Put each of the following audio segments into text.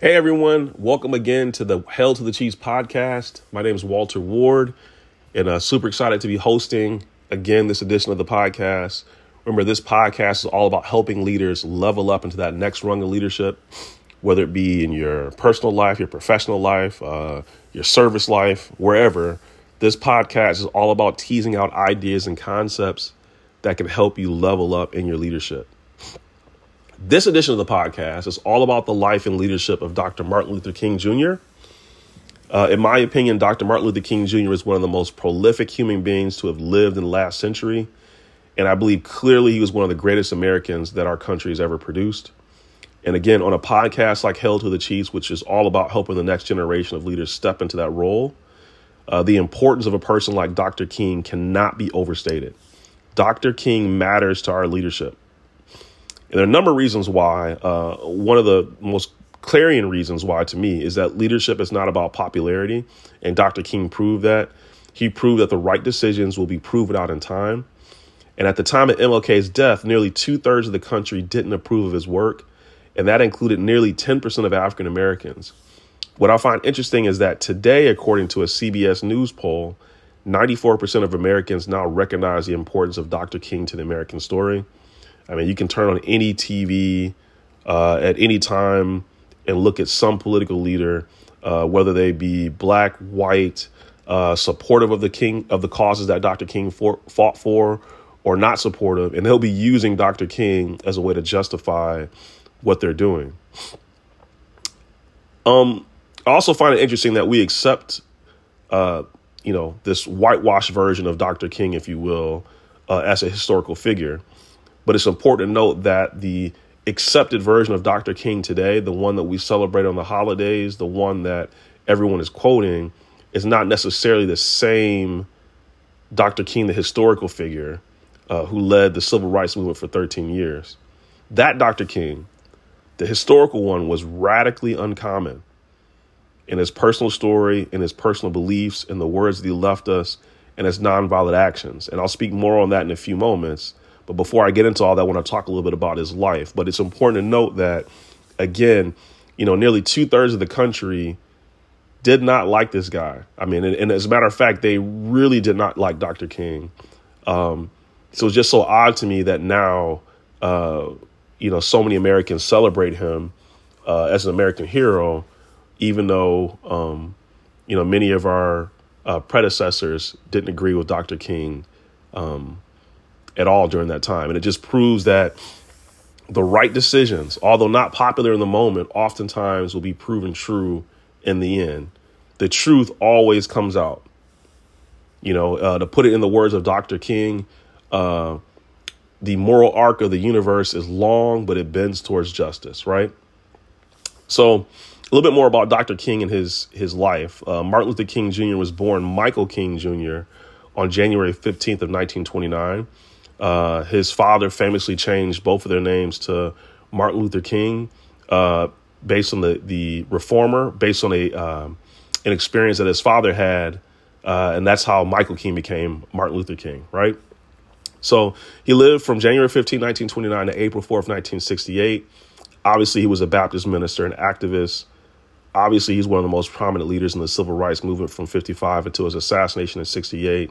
Hey everyone, welcome again to the Hail to the Chiefs podcast. My name is Walter Ward, and uh, super excited to be hosting again this edition of the podcast. Remember, this podcast is all about helping leaders level up into that next rung of leadership, whether it be in your personal life, your professional life, uh, your service life, wherever. This podcast is all about teasing out ideas and concepts that can help you level up in your leadership. This edition of the podcast is all about the life and leadership of Dr. Martin Luther King Jr. Uh, in my opinion, Dr. Martin Luther King Jr. is one of the most prolific human beings to have lived in the last century. And I believe clearly he was one of the greatest Americans that our country has ever produced. And again, on a podcast like Hail to the Chiefs, which is all about helping the next generation of leaders step into that role, uh, the importance of a person like Dr. King cannot be overstated. Dr. King matters to our leadership. And there are a number of reasons why. Uh, one of the most clarion reasons why, to me, is that leadership is not about popularity. And Dr. King proved that. He proved that the right decisions will be proven out in time. And at the time of MLK's death, nearly two thirds of the country didn't approve of his work. And that included nearly 10% of African Americans. What I find interesting is that today, according to a CBS News poll, 94% of Americans now recognize the importance of Dr. King to the American story. I mean, you can turn on any TV uh, at any time and look at some political leader, uh, whether they be black, white, uh, supportive of the king of the causes that Dr. King for, fought for, or not supportive, and they'll be using Dr. King as a way to justify what they're doing. Um, I also find it interesting that we accept, uh, you know, this whitewashed version of Dr. King, if you will, uh, as a historical figure. But it's important to note that the accepted version of Dr. King today, the one that we celebrate on the holidays, the one that everyone is quoting, is not necessarily the same Dr. King, the historical figure uh, who led the civil rights movement for 13 years. That Dr. King, the historical one, was radically uncommon in his personal story, in his personal beliefs, in the words that he left us, and his nonviolent actions. And I'll speak more on that in a few moments. But before I get into all that, I want to talk a little bit about his life. But it's important to note that, again, you know, nearly two thirds of the country did not like this guy. I mean, and, and, as a matter of fact, they really did not like Dr. King. Um, so it's just so odd to me that now, uh, you know, so many Americans celebrate him uh, as an American hero, even though, um, you know, many of our uh, predecessors didn't agree with Dr. King. Um, at all during that time. And it just proves that the right decisions, although not popular in the moment, oftentimes will be proven true in the end. The truth always comes out. You know, uh, to put it in the words of Dr. King, uh, the moral arc of the universe is long, but it bends towards justice, right? So, a little bit more about Dr. King and his his life. Uh, Martin Luther King Jr. was born Michael King Jr. on January 15th of 1929. Uh, his father famously changed both of their names to Martin Luther King, uh, based on the the reformer, based on a um, an experience that his father had, uh, and that's how Michael King became Martin Luther King, right? So he lived from January 15, 1929 to April 4th, 1968. Obviously, he was a Baptist minister and activist. Obviously, he's one of the most prominent leaders in the civil rights movement from 55 until his assassination in 68.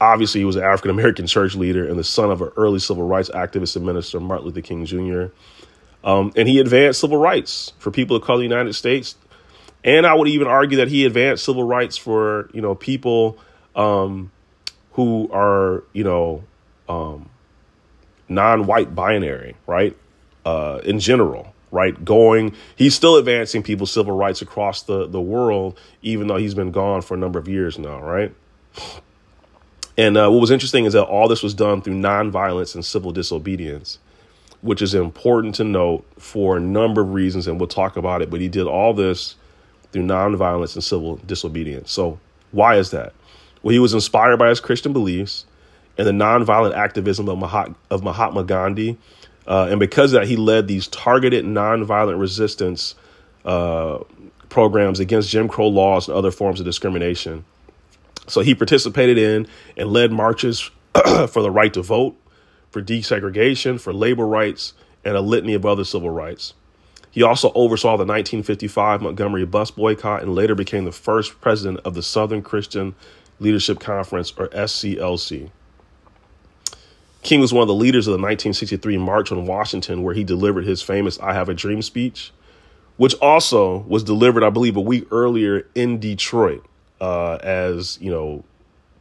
Obviously, he was an African American church leader and the son of an early civil rights activist and minister, Martin Luther King Jr. Um, and he advanced civil rights for people of color in the United States. And I would even argue that he advanced civil rights for, you know, people um, who are, you know, um, non-white binary, right? Uh, in general, right? Going, he's still advancing people's civil rights across the, the world, even though he's been gone for a number of years now, right? And uh, what was interesting is that all this was done through nonviolence and civil disobedience, which is important to note for a number of reasons, and we'll talk about it. But he did all this through nonviolence and civil disobedience. So, why is that? Well, he was inspired by his Christian beliefs and the nonviolent activism of, Mahat- of Mahatma Gandhi. Uh, and because of that, he led these targeted nonviolent resistance uh, programs against Jim Crow laws and other forms of discrimination. So he participated in and led marches for the right to vote, for desegregation, for labor rights, and a litany of other civil rights. He also oversaw the 1955 Montgomery bus boycott and later became the first president of the Southern Christian Leadership Conference, or SCLC. King was one of the leaders of the 1963 March on Washington, where he delivered his famous I Have a Dream speech, which also was delivered, I believe, a week earlier in Detroit. Uh, as you know,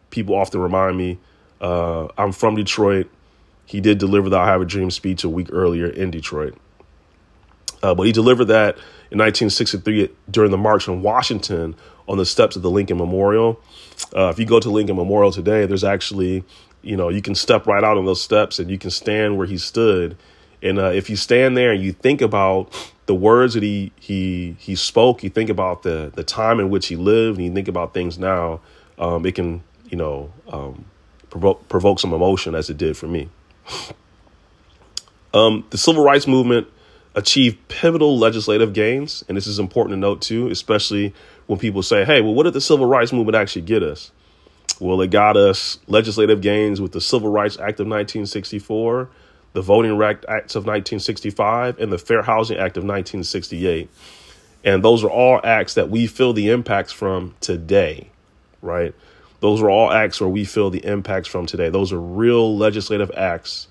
people often remind me, uh, I'm from Detroit. He did deliver the I Have a Dream speech a week earlier in Detroit. Uh, but he delivered that in 1963 during the March on Washington on the steps of the Lincoln Memorial. Uh, if you go to Lincoln Memorial today, there's actually, you know, you can step right out on those steps and you can stand where he stood. And uh, if you stand there and you think about the words that he he he spoke, you think about the the time in which he lived, and you think about things now, um, it can you know um, provoke provoke some emotion as it did for me. Um, the civil rights movement achieved pivotal legislative gains. And this is important to note too, especially when people say, hey, well, what did the civil rights movement actually get us? Well, it got us legislative gains with the Civil Rights Act of 1964, the Voting Rights Acts of 1965, and the Fair Housing Act of 1968. And those are all acts that we feel the impacts from today, right? Those are all acts where we feel the impacts from today. Those are real legislative acts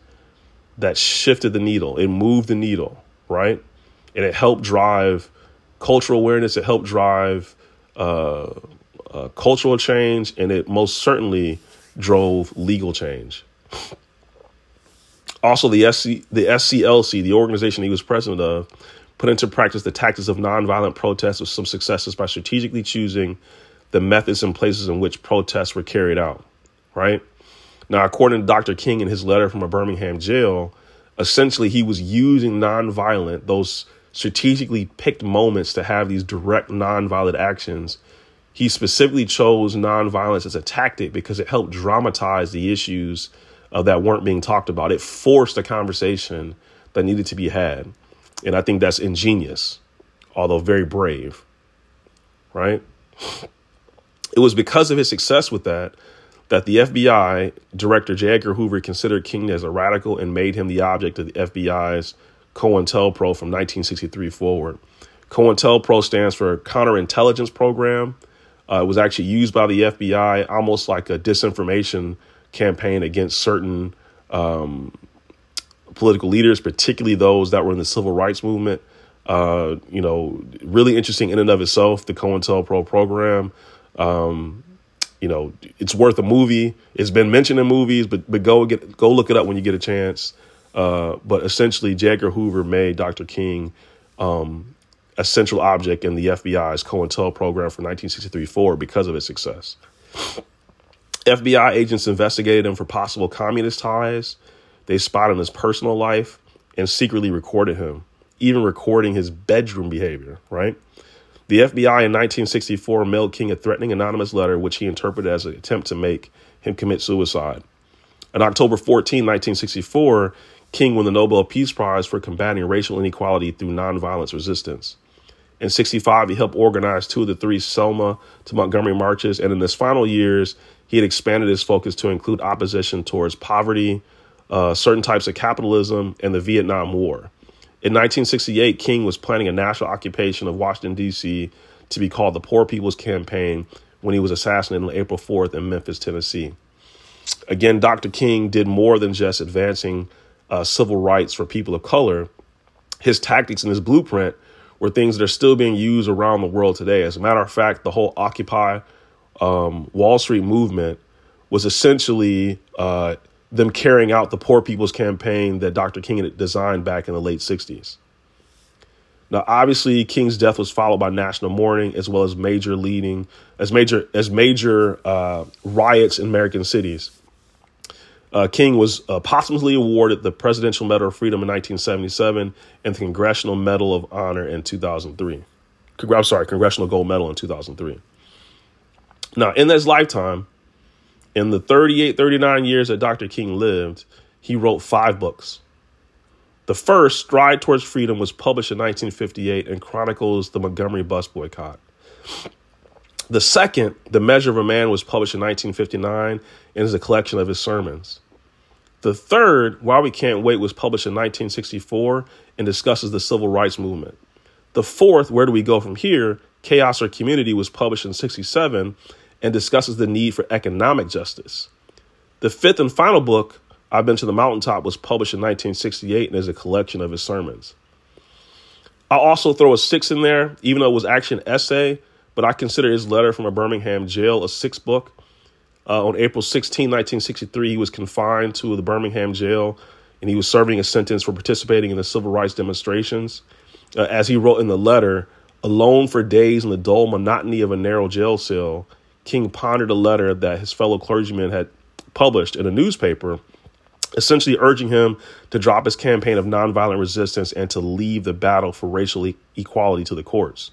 that shifted the needle, it moved the needle right? And it helped drive cultural awareness. It helped drive uh, uh, cultural change, and it most certainly drove legal change. Also, the SC, the SCLC, the organization he was president of, put into practice the tactics of nonviolent protests with some successes by strategically choosing the methods and places in which protests were carried out. Right now, according to Dr. King in his letter from a Birmingham jail, essentially he was using nonviolent, those strategically picked moments to have these direct nonviolent actions. He specifically chose nonviolence as a tactic because it helped dramatize the issues uh, that weren't being talked about. It forced a conversation that needed to be had. And I think that's ingenious, although very brave. Right? It was because of his success with that that the FBI Director J. Edgar Hoover considered King as a radical and made him the object of the FBI's COINTELPRO from 1963 forward. COINTELPRO stands for Counterintelligence Program. Uh, it was actually used by the FBI almost like a disinformation campaign against certain um, political leaders, particularly those that were in the civil rights movement. Uh, you know, really interesting in and of itself, the COINTELPRO program. Um, you know, it's worth a movie. It's been mentioned in movies, but but go get go look it up when you get a chance. Uh, but essentially, J. Edgar Hoover made Dr. King um, a central object in the FBI's COINTEL program from 1963 forward because of its success. FBI agents investigated him for possible communist ties. They spotted his personal life and secretly recorded him, even recording his bedroom behavior, right? The FBI in 1964 mailed King a threatening anonymous letter, which he interpreted as an attempt to make him commit suicide. On October 14, 1964, King won the Nobel Peace Prize for combating racial inequality through nonviolence resistance. In 65, he helped organize two of the three Selma to Montgomery marches, and in his final years, he had expanded his focus to include opposition towards poverty, uh, certain types of capitalism, and the Vietnam War. In 1968, King was planning a national occupation of Washington, D.C. to be called the Poor People's Campaign when he was assassinated on April 4th in Memphis, Tennessee. Again, Dr. King did more than just advancing uh, civil rights for people of color. His tactics and his blueprint were things that are still being used around the world today. As a matter of fact, the whole Occupy um, Wall Street movement was essentially uh, them carrying out the Poor People's Campaign that Dr. King had designed back in the late 60s. Now, obviously, King's death was followed by national mourning as well as major leading as major as major uh, riots in American cities. Uh, King was uh, posthumously awarded the Presidential Medal of Freedom in 1977 and the Congressional Medal of Honor in 2003. I'm sorry, Congressional Gold Medal in 2003. Now, in his lifetime, in the 38, 39 years that Dr. King lived, he wrote five books. The first, Stride Towards Freedom, was published in 1958 and chronicles the Montgomery bus boycott. The second, The Measure of a Man, was published in 1959 and is a collection of his sermons. The third, Why We Can't Wait, was published in 1964 and discusses the civil rights movement. The fourth, Where Do We Go From Here? Chaos or Community was published in 67 and discusses the need for economic justice. The fifth and final book, I've Been to the Mountaintop, was published in 1968 and is a collection of his sermons. I'll also throw a six in there, even though it was actually an essay, but I consider his letter from a Birmingham jail a six book. Uh, on April 16, 1963, he was confined to the Birmingham jail and he was serving a sentence for participating in the civil rights demonstrations. Uh, as he wrote in the letter, alone for days in the dull monotony of a narrow jail cell, King pondered a letter that his fellow clergyman had published in a newspaper, essentially urging him to drop his campaign of nonviolent resistance and to leave the battle for racial equality to the courts.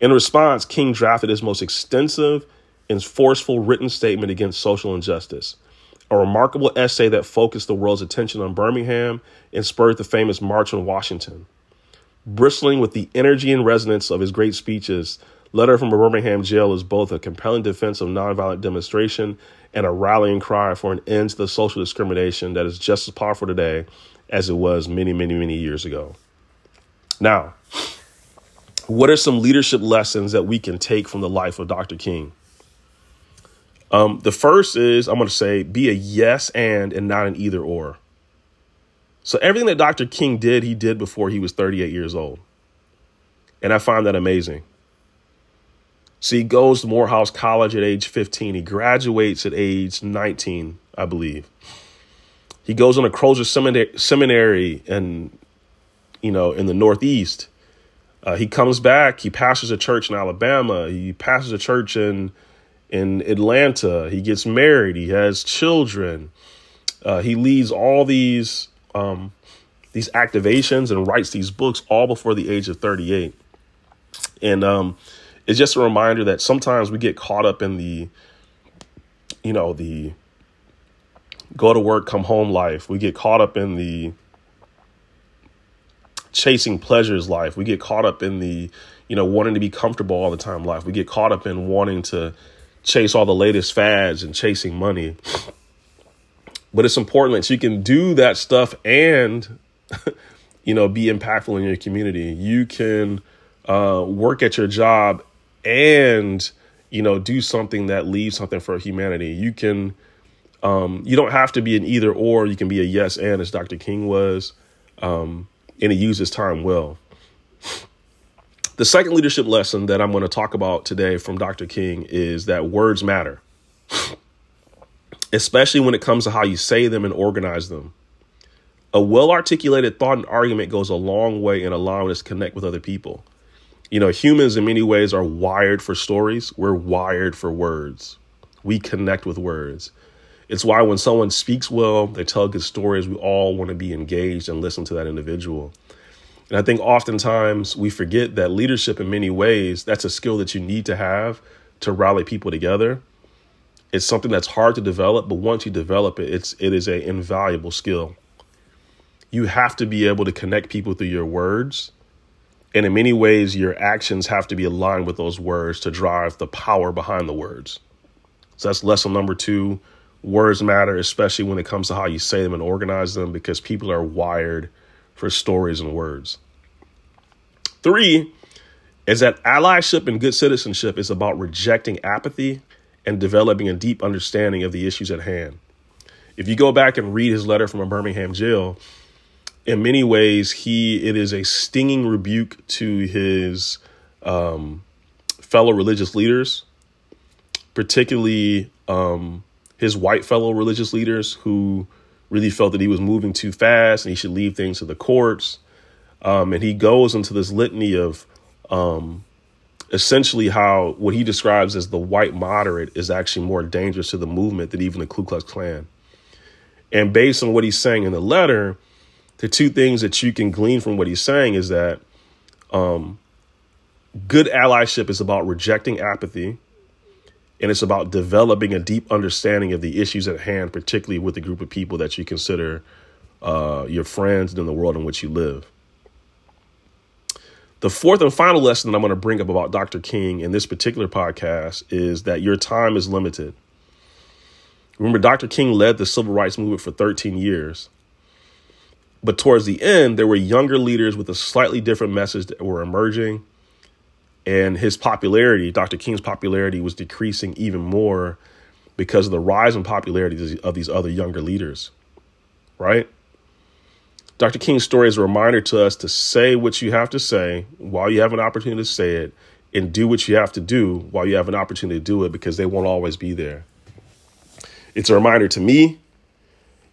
In response, King drafted his most extensive and forceful written statement against social injustice a remarkable essay that focused the world's attention on Birmingham and spurred the famous March on Washington. Bristling with the energy and resonance of his great speeches, Letter from a Birmingham Jail is both a compelling defense of nonviolent demonstration and a rallying cry for an end to the social discrimination that is just as powerful today as it was many, many, many years ago. Now, what are some leadership lessons that we can take from the life of Dr. King? Um, the first is I'm going to say be a yes and and not an either or. So everything that Dr. King did, he did before he was 38 years old. And I find that amazing. So he goes to Morehouse College at age 15. He graduates at age 19, I believe. He goes on a Crozer seminary, in, you know, in the Northeast. Uh, he comes back. He pastors a church in Alabama. He pastors a church in in Atlanta. He gets married. He has children. Uh, he leads all these um, these activations and writes these books all before the age of 38. And um, it's just a reminder that sometimes we get caught up in the, you know, the go to work, come home life. We get caught up in the chasing pleasures life. We get caught up in the, you know, wanting to be comfortable all the time life. We get caught up in wanting to chase all the latest fads and chasing money. But it's important that you can do that stuff and, you know, be impactful in your community. You can uh, work at your job and, you know, do something that leaves something for humanity. You can, um, you don't have to be an either or. You can be a yes and, as Dr. King was, um, and he used his time well. The second leadership lesson that I'm going to talk about today from Dr. King is that words matter, especially when it comes to how you say them and organize them. A well articulated thought and argument goes a long way in allowing us to connect with other people. You know, humans in many ways are wired for stories, we're wired for words. We connect with words. It's why when someone speaks well, they tell good stories, we all want to be engaged and listen to that individual. And I think oftentimes we forget that leadership, in many ways, that's a skill that you need to have to rally people together. It's something that's hard to develop, but once you develop it, it's it is an invaluable skill. You have to be able to connect people through your words. And in many ways, your actions have to be aligned with those words to drive the power behind the words. So that's lesson number two. Words matter, especially when it comes to how you say them and organize them, because people are wired for stories and words. Three is that allyship and good citizenship is about rejecting apathy and developing a deep understanding of the issues at hand. If you go back and read his letter from a Birmingham jail, in many ways, he it is a stinging rebuke to his um, fellow religious leaders, particularly um, his white fellow religious leaders who really felt that he was moving too fast and he should leave things to the courts. Um, and he goes into this litany of um, essentially how what he describes as the white moderate is actually more dangerous to the movement than even the Ku Klux Klan. And based on what he's saying in the letter, the two things that you can glean from what he's saying is that um, good allyship is about rejecting apathy and it's about developing a deep understanding of the issues at hand, particularly with the group of people that you consider uh, your friends and in the world in which you live. The fourth and final lesson that I'm going to bring up about Dr. King in this particular podcast is that your time is limited. Remember, Dr. King led the civil rights movement for 13 years. But towards the end, there were younger leaders with a slightly different message that were emerging. And his popularity, Dr. King's popularity, was decreasing even more because of the rise in popularity of these other younger leaders, right? Dr. King's story is a reminder to us to say what you have to say while you have an opportunity to say it and do what you have to do while you have an opportunity to do it because they won't always be there. It's a reminder to me.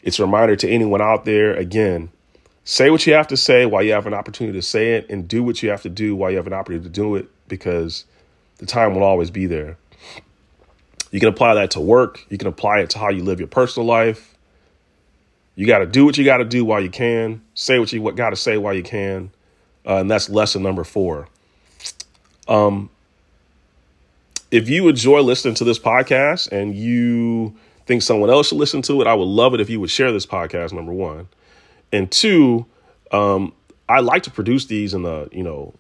It's a reminder to anyone out there. Again, say what you have to say while you have an opportunity to say it and do what you have to do while you have an opportunity to do it because the time will always be there. You can apply that to work. You can apply it to how you live your personal life. You got to do what you got to do while you can. Say what you got to say while you can. Uh, and that's lesson number four. Um, if you enjoy listening to this podcast and you think someone else should listen to it, I would love it if you would share this podcast. Number one, and two, um, I like to produce these in a you know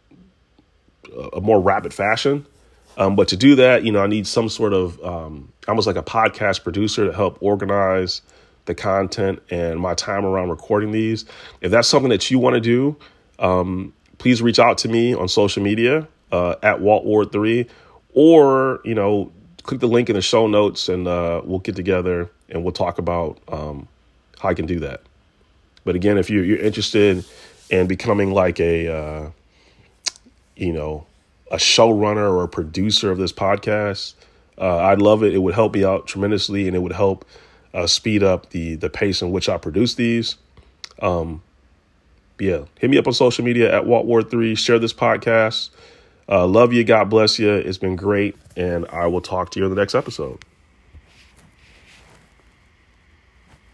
a more rapid fashion. Um, but to do that, you know, I need some sort of um, almost like a podcast producer to help organize the content and my time around recording these. If that's something that you want to do, um, please reach out to me on social media uh, at Walt Ward three, or you know, click the link in the show notes and uh, we'll get together and we'll talk about um, how I can do that. But again, if you're, you're interested in becoming like a, uh, you know, a showrunner or a producer of this podcast, uh, I'd love it. It would help me out tremendously, and it would help uh, speed up the the pace in which I produce these. Um, yeah, hit me up on social media at Walt Ward Three. Share this podcast. Uh, love you. God bless you. It's been great. And I will talk to you in the next episode.